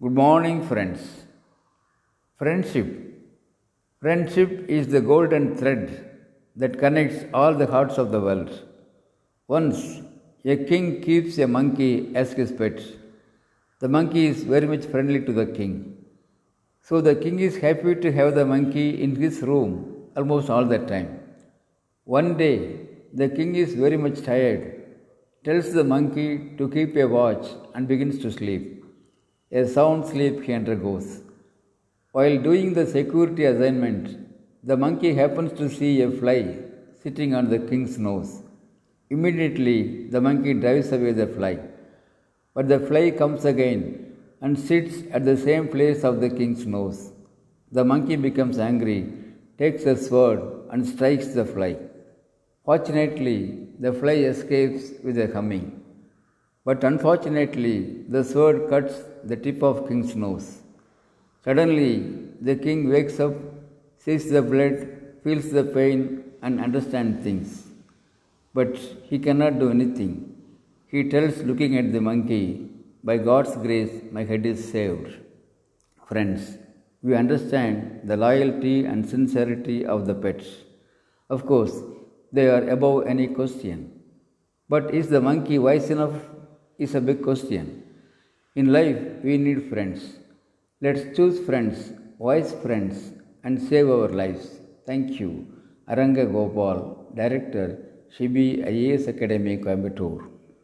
Good morning, friends. Friendship. Friendship is the golden thread that connects all the hearts of the world. Once, a king keeps a monkey as his pet. The monkey is very much friendly to the king. So the king is happy to have the monkey in his room almost all the time. One day, the king is very much tired, tells the monkey to keep a watch and begins to sleep. A sound sleep he undergoes. While doing the security assignment, the monkey happens to see a fly sitting on the king's nose. Immediately, the monkey drives away the fly. But the fly comes again and sits at the same place of the king's nose. The monkey becomes angry, takes a sword, and strikes the fly. Fortunately, the fly escapes with a humming. But unfortunately, the sword cuts the tip of king's nose. Suddenly, the king wakes up, sees the blood, feels the pain, and understands things. But he cannot do anything. He tells, looking at the monkey, By God's grace, my head is saved. Friends, we understand the loyalty and sincerity of the pets. Of course, they are above any question. But is the monkey wise enough? Is a big question. In life, we need friends. Let's choose friends, wise friends, and save our lives. Thank you. Aranga Gopal, Director, Shibi IAS Academy, Coimbatore.